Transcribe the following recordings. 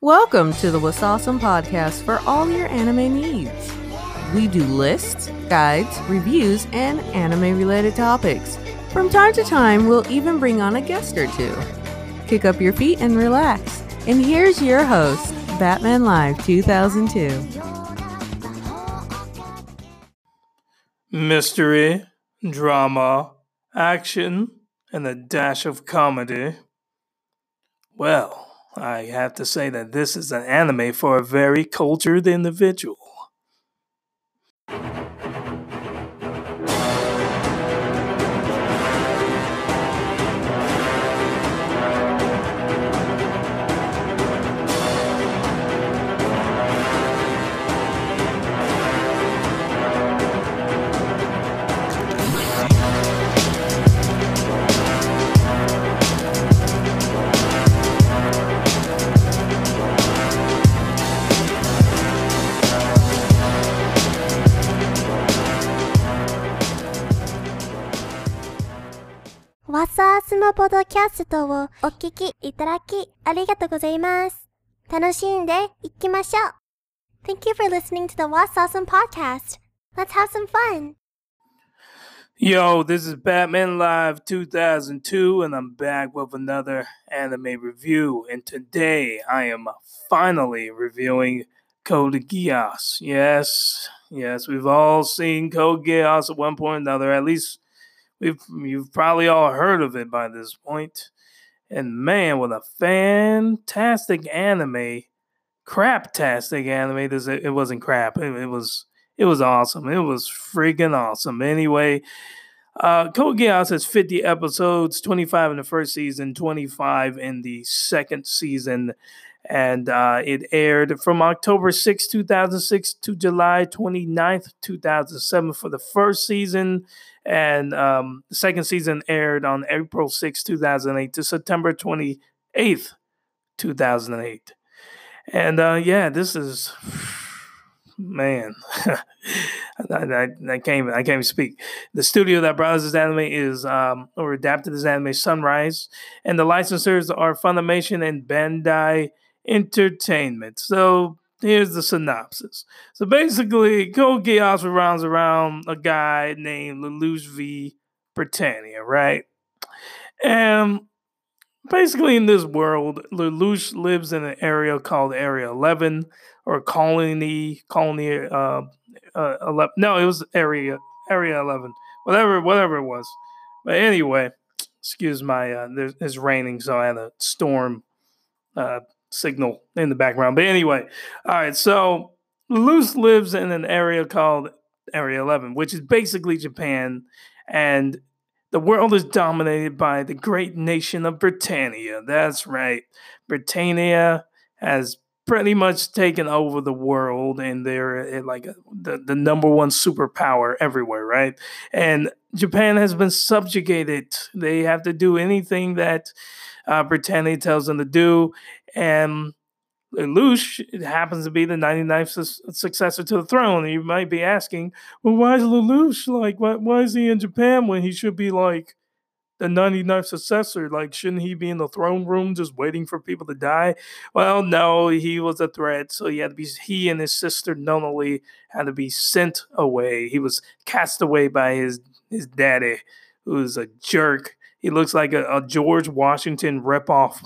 Welcome to the Wasawesome podcast for all your anime needs. We do lists, guides, reviews, and anime related topics. From time to time, we'll even bring on a guest or two. Kick up your feet and relax. And here's your host, Batman Live 2002. Mystery, drama, action, and a dash of comedy. Well, I have to say that this is an anime for a very cultured individual. ースモポドキャストをお聞きいただきありがとうございます。楽しんでいきましょう。Thank you for listening to the What's Awesome podcast. Let's have some fun. Yo, this is Batman Live 2002, and I'm back with another anime review. And today I am finally reviewing Code Geass. Yes, yes, we've all seen Code Geass at one point or another. At least we've you've probably all heard of it by this point. And man, what a fantastic anime! Craptastic anime. This it wasn't crap. It, it was it was awesome. It was freaking awesome. Anyway, uh, Code Geass has 50 episodes, 25 in the first season, 25 in the second season. And uh, it aired from October 6, 2006 to July 29th, 2007 for the first season. And um, the second season aired on April 6, 2008 to September 28th, 2008. And uh, yeah, this is man, I, I, I can't I can't even speak. The studio that brought us this anime is um, or adapted this anime Sunrise, and the licensors are Funimation and Bandai Entertainment. So here's the synopsis. So basically, Code Geass revolves around a guy named Lelouch V. Britannia, right? And basically in this world, Lelouch lives in an area called Area 11 or Colony Colony uh, uh 11. No, it was Area Area 11. Whatever whatever it was. But anyway, excuse my uh it's raining so I had a storm uh signal in the background. But anyway, all right, so Lelouch lives in an area called Area 11, which is basically Japan and the world is dominated by the great nation of Britannia. That's right. Britannia has pretty much taken over the world and they're eh, like the, the number one superpower everywhere, right? And Japan has been subjugated. They have to do anything that uh, Britannia tells them to do. And Lelouch happens to be the 99th su- successor to the throne. You might be asking, well, why is Lelouch like, why, why is he in Japan when he should be like the 99th successor? Like, shouldn't he be in the throne room just waiting for people to die? Well, no, he was a threat. So he had to be, he and his sister Nunnally had to be sent away. He was cast away by his, his daddy, who was a jerk. He looks like a, a George Washington ripoff.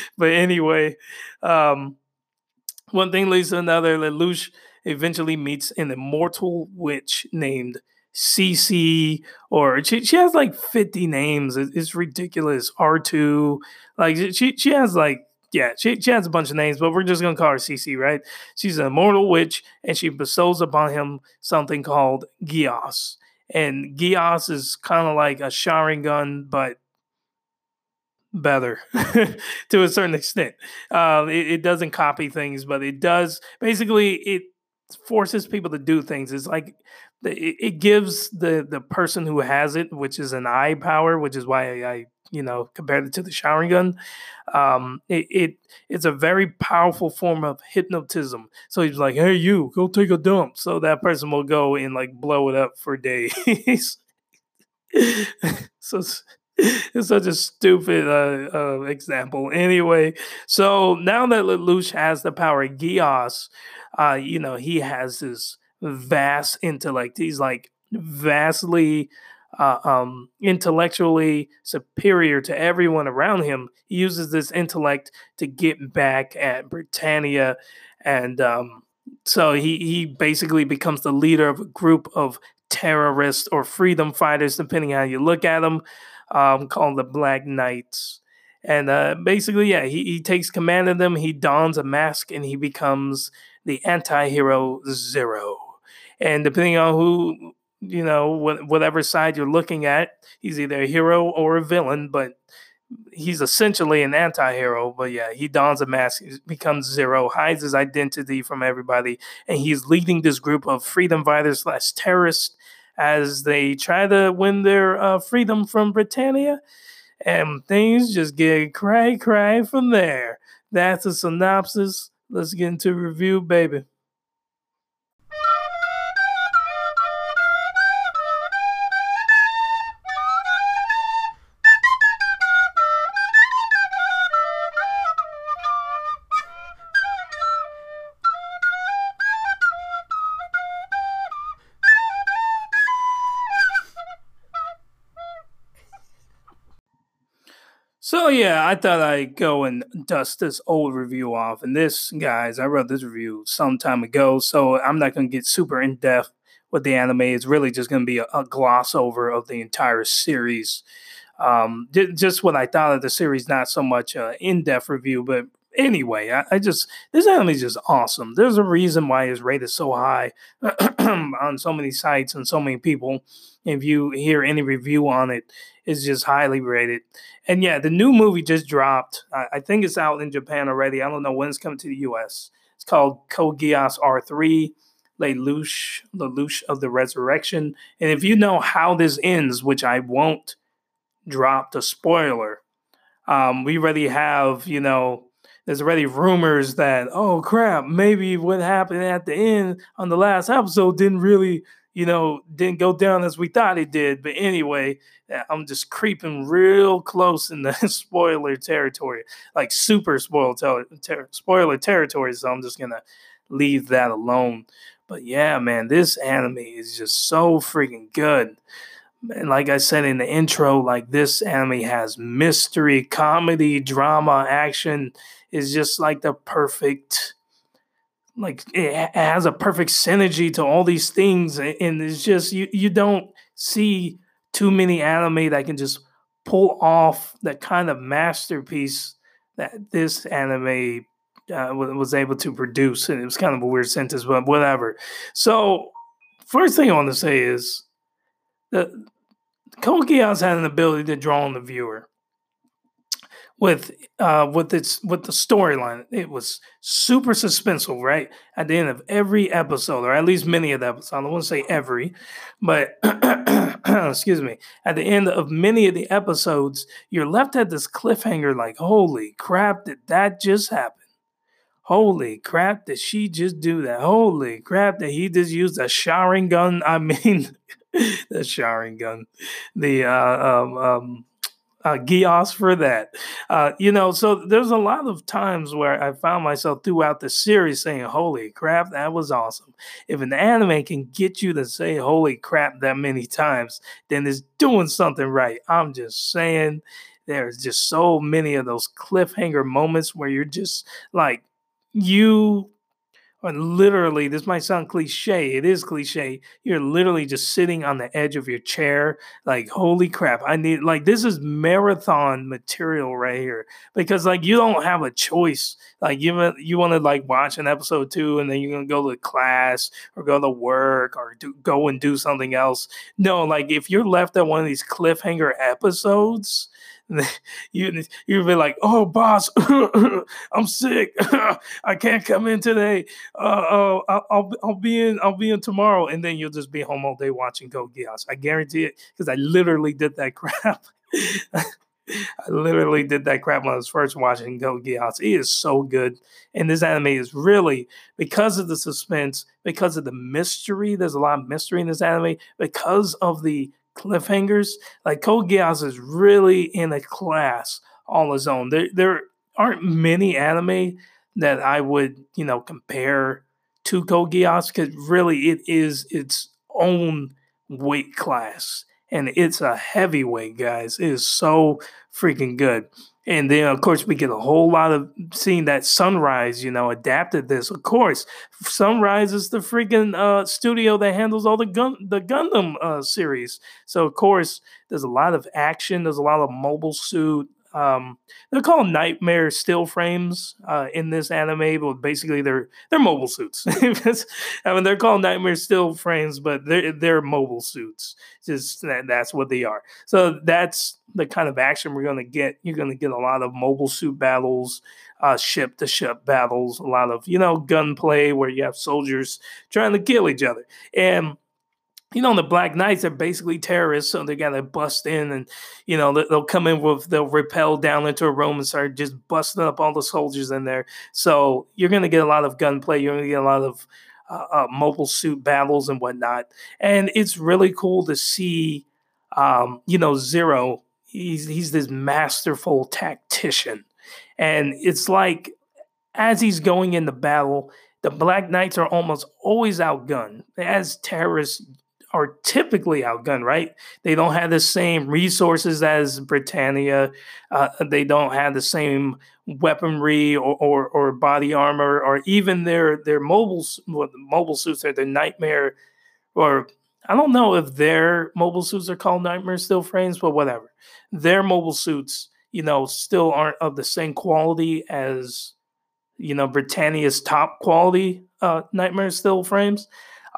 but anyway, um, one thing leads to another. Lelouch eventually meets an immortal witch named CC, or she, she has like 50 names. It- It's ridiculous. R2. Like she she has like yeah, she, she has a bunch of names, but we're just gonna call her CC, right? She's an immortal witch, and she bestows upon him something called Geass. And Geass is kind of like a Sharingan, but better to a certain extent. Uh, it, it doesn't copy things, but it does. Basically, it forces people to do things. It's like it, it gives the the person who has it, which is an eye power, which is why I, I you know compared to the Sharingan. Um, it, it it's a very powerful form of hypnotism. So he's like, "Hey, you, go take a dump." So that person will go and like blow it up for days. so it's such a stupid uh, uh, example. Anyway, so now that Lelouch has the power of Geass, uh, you know, he has this vast intellect. He's like vastly uh, um, intellectually superior to everyone around him. He uses this intellect to get back at Britannia, and um, so he he basically becomes the leader of a group of terrorists or freedom fighters, depending how you look at them, um, called the Black Knights. And uh, basically, yeah, he, he takes command of them. He dons a mask and he becomes the anti-hero Zero. And depending on who you know, whatever side you're looking at, he's either a hero or a villain, but he's essentially an anti-hero but yeah he dons a mask becomes zero hides his identity from everybody and he's leading this group of freedom fighters slash terrorists as they try to win their uh, freedom from britannia and things just get cray cray from there. That's a synopsis. Let's get into review baby So yeah, I thought I'd go and dust this old review off. And this, guys, I wrote this review some time ago, so I'm not to get super in depth with the anime. It's really just to be a, a, gloss over of the entire series. Um, just what I thought of the series, not so much uh, in depth review, but anyway, I, I, just this anime is just awesome. There's a reason why it's rated so high on so many sites and so many people. If you hear any review on it, it's just highly rated. And yeah, the new movie just dropped. I, I think it's out in Japan already. I don't know when it's coming to the US. It's called Geass R3. Lelouch, Lelouch of the Resurrection. And if you know how this ends, which I won't drop the spoiler, um, we already have, you know, there's already rumors that oh crap maybe what happened at the end on the last episode didn't really you know didn't go down as we thought it did but anyway uh, i'm just creeping real close in the spoiler territory like super spoil ter- ter- spoiler territory so i'm just gonna leave that alone but yeah man this anime is just so freaking good and like I said in the intro, like this anime has mystery, comedy, drama, action. Is just like the perfect, like it has a perfect synergy to all these things, and it's just you you don't see too many anime that can just pull off that kind of masterpiece that this anime uh, was able to produce. And it was kind of a weird sentence, but whatever. So, first thing I want to say is that Geass had an ability to draw on the viewer with uh with its with the storyline. It was super suspenseful, right? At the end of every episode, or at least many of the episodes. I to say every, but excuse me. At the end of many of the episodes, you're left at this cliffhanger, like, holy crap, did that just happen? Holy crap, did she just do that? Holy crap, did he just use a Sharingan? I mean, the Sharingan, the uh, um, um, uh, Geass for that. Uh, you know, so there's a lot of times where I found myself throughout the series saying, Holy crap, that was awesome. If an anime can get you to say holy crap that many times, then it's doing something right. I'm just saying there's just so many of those cliffhanger moments where you're just like, you and literally, this might sound cliche. It is cliche. You're literally just sitting on the edge of your chair, like, holy crap, I need, like, this is marathon material right here. Because, like, you don't have a choice. Like, you, you want to, like, watch an episode two and then you're going to go to class or go to work or do, go and do something else. No, like, if you're left at one of these cliffhanger episodes, you you'd be like, "Oh, boss, I'm sick. I can't come in today. Uh, uh, I'll, I'll, I'll be in. I'll be in tomorrow." And then you'll just be home all day watching Code Geass. I guarantee it because I literally did that crap. I literally did that crap when I was first watching Go Geass. It is so good. And this anime is really, because of the suspense, because of the mystery, there's a lot of mystery in this anime, because of the cliffhangers. Like Code Geass is really in a class all his own. There there aren't many anime that I would, you know, compare to Code Geass because really it is its own weight class. And it's a heavyweight, guys. It is so freaking good. And then, of course, we get a whole lot of seeing that Sunrise, you know, adapted this. Of course, Sunrise is the freaking uh, studio that handles all the gun the Gundam uh, series. So, of course, there's a lot of action. There's a lot of mobile suit um, they're called nightmare still frames uh, in this anime, but basically they're they're mobile suits. I mean, they're called nightmare still frames, but they're they're mobile suits. Just that, that's what they are. So that's the kind of action we're gonna get. You're gonna get a lot of mobile suit battles, uh, ship to ship battles, a lot of you know gunplay where you have soldiers trying to kill each other, and you know, the Black Knights are basically terrorists, so they gotta bust in, and you know they'll come in with they'll repel down into a room and start just busting up all the soldiers in there. So you're gonna get a lot of gunplay. You're gonna get a lot of uh, uh, mobile suit battles and whatnot, and it's really cool to see. Um, you know, Zero. He's he's this masterful tactician, and it's like as he's going into battle, the Black Knights are almost always outgunned. As terrorists are typically outgunned, right? They don't have the same resources as Britannia. Uh, they don't have the same weaponry or, or, or, body armor, or even their their mobile mobile suits are the nightmare. Or I don't know if their mobile suits are called nightmare still frames, but whatever. Their mobile suits, you know, still aren't of the same quality as you know Britannia's top quality uh, nightmare still frames.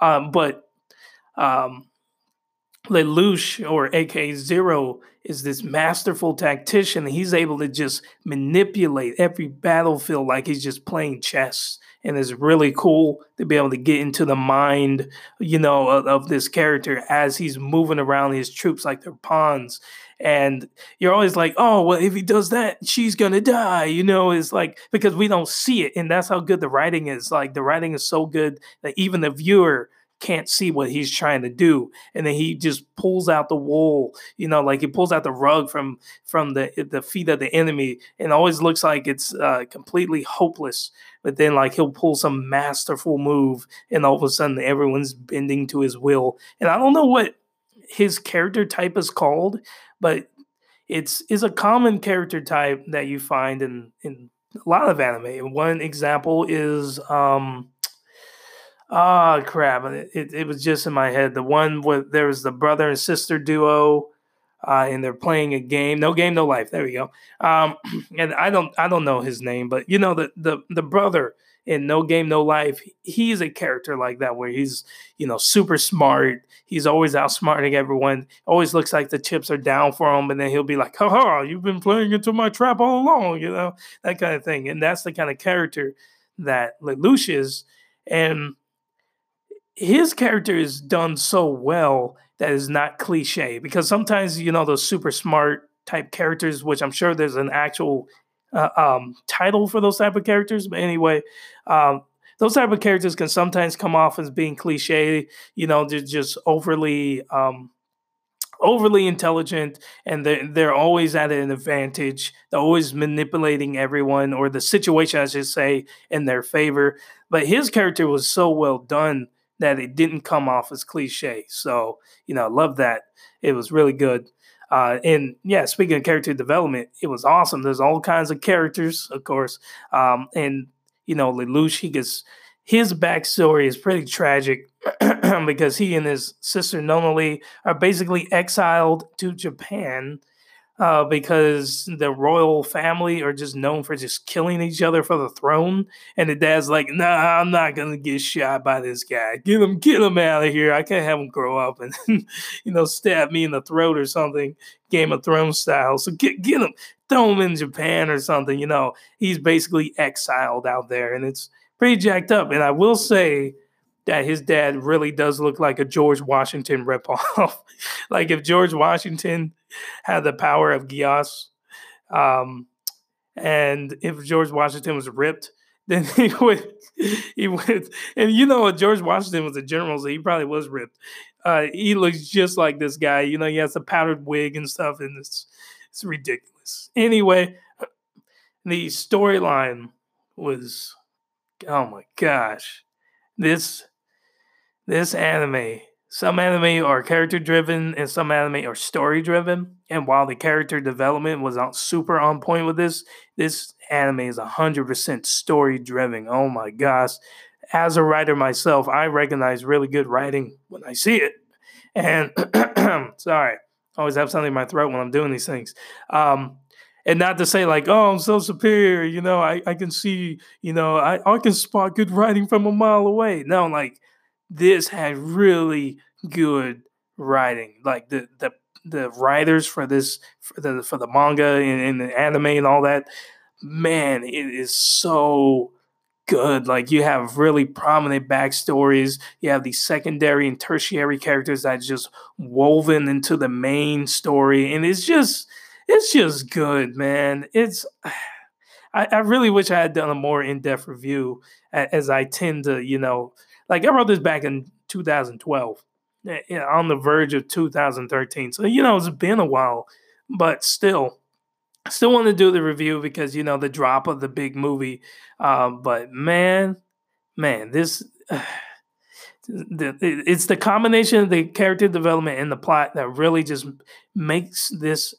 Um, but um, Lelouch or AK Zero is this masterful tactician. He's able to just manipulate every battlefield like he's just playing chess. And it's really cool to be able to get into the mind, you know, of, of this character as he's moving around his troops like they're pawns. And you're always like, oh, well, if he does that, she's gonna die. You know, it's like because we don't see it, and that's how good the writing is. Like the writing is so good that even the viewer can't see what he's trying to do and then he just pulls out the wool you know like he pulls out the rug from from the the feet of the enemy and always looks like it's uh, completely hopeless but then like he'll pull some masterful move and all of a sudden everyone's bending to his will and i don't know what his character type is called but it's is a common character type that you find in in a lot of anime. One example is um Oh crap! It, it, it, was just in my head. The one with there was the brother and sister duo, uh, and they're playing a game. No game, no life. There we go. Um, and I don't I don't know his name, but you know the the the brother in No Game No Life. He's a character like that where he's you know super smart. He's always outsmarting everyone. Always looks like the chips are down for him, and then he'll be like, "Ha ha! You've been playing into my trap all along," you know that kind of thing. And that's the kind of character that Lelouch is, and his character is done so well that is not cliche because sometimes you know those super smart type characters which i'm sure there's an actual uh, um, title for those type of characters but anyway um, those type of characters can sometimes come off as being cliche you know they're just overly um, overly intelligent and they're, they're always at an advantage. They're always manipulating everyone or the situation i should say in their favor. But his character was so well done that it didn't come off as cliche. So, you know, I love that. It was really good. Uh, and yeah, speaking of character development, it was awesome. There's all kinds of characters, of course. Um, and, you know, Lelouch, he gets his backstory is pretty tragic because he and his sister Nunnally are basically exiled to Japan uh, because the royal family are just known for just killing each other for the throne. And the dad's like, "Nah, I'm not gonna get shot by this guy. Get him, get him out of here. I can't have him grow up and you know stab me in the throat or something, Game of Thrones style. So get get him, throw him in Japan or something. You know, he's basically exiled out there, and it's pretty jacked up. And I will say." That his dad really does look like a George Washington ripoff. like if George Washington had the power of Geass, um, and if George Washington was ripped, then he would he would and you know George Washington was a general, so he probably was ripped. Uh, he looks just like this guy. You know, he has a powdered wig and stuff, and it's it's ridiculous. Anyway, the storyline was oh my gosh. This this anime some anime are character driven and some anime are story driven. And while the character development was not super on point with this, this anime is 100% story driven. Oh my gosh. As a writer myself, I recognize really good writing when I see it. And sorry, I always have something in my throat when I'm doing these things. Um, and not to say like, oh, I'm so superior, you know, I, I can see, you know, I, I can spot good writing from a mile away. No, like this had really good writing. Like the the the writers for this for the for the manga and, and the anime and all that, man, it is so good. Like you have really prominent backstories. You have these secondary and tertiary characters that just woven into the main story, and it's just it's just good, man. It's I, I really wish I had done a more in depth review, as I tend to, you know, like I wrote this back in 2012, eh, on the verge of 2013. So you know it's been a while, but still, I still want to do the review because you know the drop of the big movie. Uh, but man, man, this. Uh, it's the combination of the character development and the plot that really just makes this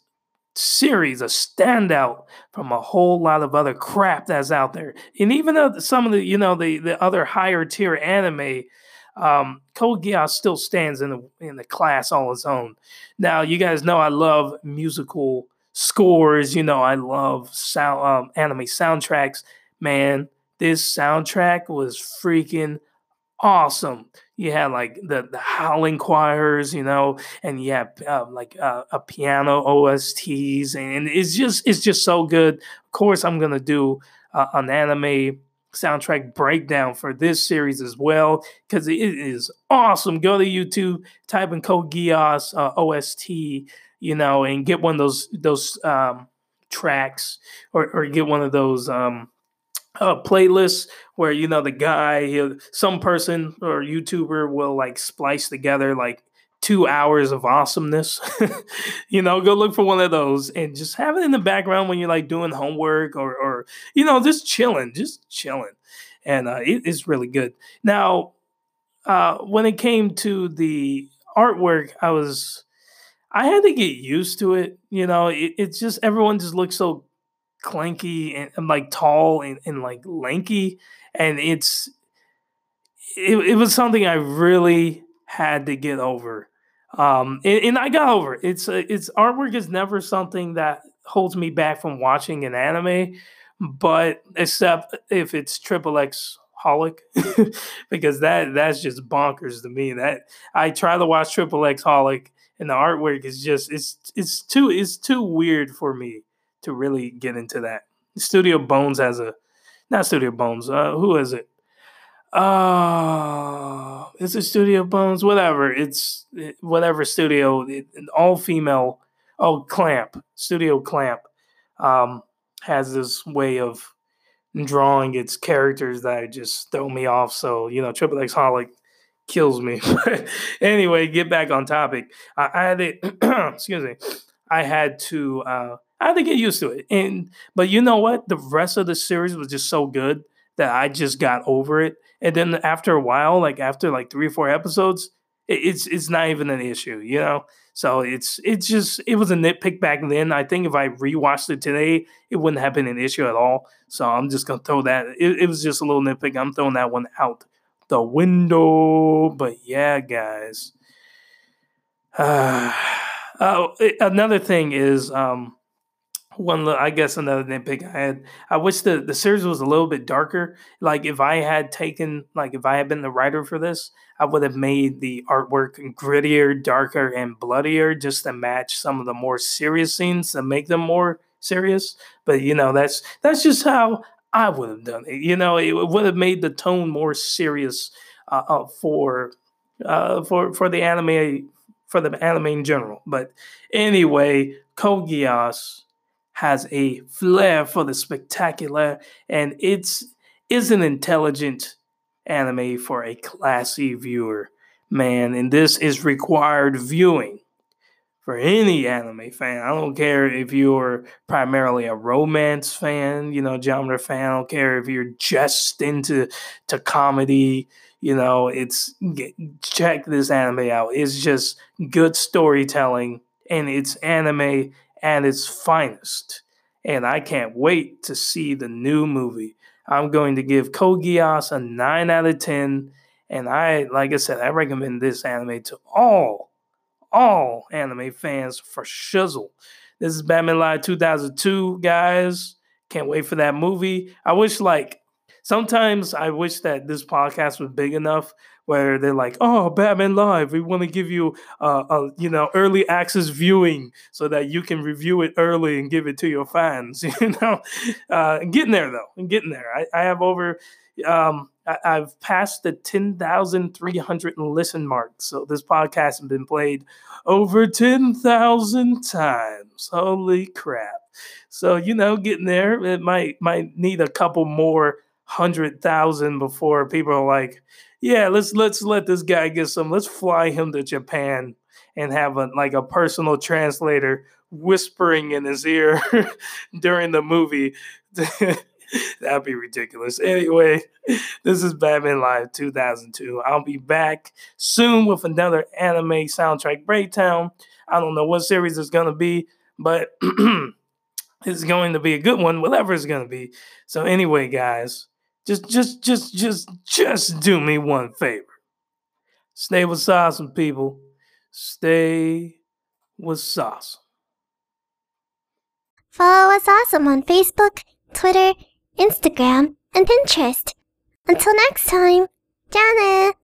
series a standout from a whole lot of other crap that's out there. And even though some of the, you know, the the other higher tier anime, um, Code Geass still stands in the in the class all its own. Now, you guys know I love musical scores. You know, I love sound um, anime soundtracks. Man, this soundtrack was freaking awesome you had like the, the howling choirs, you know, and you uh, like uh, a piano OSTs, and it's just it's just so good. Of course, I'm gonna do uh, an anime soundtrack breakdown for this series as well because it is awesome. Go to YouTube, type in Code Geass uh, OST, you know, and get one of those those um, tracks, or or get one of those. Um, uh, playlists where you know the guy, some person or YouTuber will like splice together like two hours of awesomeness. you know, go look for one of those and just have it in the background when you're like doing homework or, or you know, just chilling, just chilling, and uh, it, it's really good. Now, uh, when it came to the artwork, I was. I had to get used to it. You know, it, it's just everyone just looks so clanky and, and like tall and, and, like lanky and it's it, it was something i really had to get over. Um and, and i got over it. it's uh, it's artwork is never something that holds me back from watching an anime but except if it's triple x holic because that that's just bonkers to me. That i try to watch triple x holic and the artwork is just it's it's too it's too weird for me to really get into that. Studio Bones has a, not Studio Bones. Uh, who is it? Uh, is it Studio Bones? Whatever. It's it, whatever studio. It, all female. Oh, Clamp. Studio Clamp um, has this way of drawing its characters that just throw me off. So you know, Triple X Holic kills me. Anyway, get back on topic. I, I had it. excuse me. I had to. Uh, I had to get used to it. And but you know what? The rest of the series was just so good that I just got over it. And then after a while, like after like three or four episodes, it, it's it's not even an issue, you know. So it's it's just it was a nitpick back then. I think if I rewatched it today, it wouldn't have been an issue at all. So I'm just gonna throw that. It, it was just a little nitpick. I'm throwing that one out the window. But yeah, guys. Uh, uh, another thing is um, one I guess another nitpick I had. I wish the the series was a little bit darker. Like if I had taken like if I had been the writer for this, I would have made the artwork grittier, darker, and bloodier just to match some of the more serious scenes to make them more serious. But you know that's that's just how I would have done it. You know, it would have made the tone more serious uh, uh, for uh, for for the anime for the anime in general. But anyway, Geass has a flair for the spectacular and it's is an intelligent anime for a classy viewer, man, and this is required viewing for any anime fan. I don't care if you're primarily a romance fan, you know, genre fan. I don't care if you're just into to comedy. You know, it's get, check this anime out. It's just good storytelling, and it's anime at its finest. And I can't wait to see the new movie. I'm going to give Geass a nine out of ten. And I, like I said, I recommend this anime to all all anime fans for shizzle. This is Batman Live 2002, guys. Can't wait for that movie. I wish, like, sometimes I wish that this podcast was big enough where they're like, "Oh, Batman Live, we want to give you, uh, a you know, early access viewing so that you can review it early and give it to your fans." You know, uh, getting there though, I'm getting there. I, I have over um, I, have passed the 10,300 listen mark. So this podcast has been played over 10,000 times. Holy crap. So, you know, getting there, it might might need a couple more hundred thousand before people are like, yeah, let's let's let this guy get some. Let's fly him to Japan and have a like a personal translator whispering in his ear during the movie That'd be ridiculous. Anyway, this is Batman Live 2002. I'll be back soon with another anime soundtrack breakdown. I don't know what series it's going to be, but it's going to be a good one, whatever it's going to be. So anyway, guys, just just just just just do me one favor. Stay with awesome people. Stay with awesome. Follow us awesome on Facebook, Twitter, Instagram, and Pinterest. Until next time, Janet!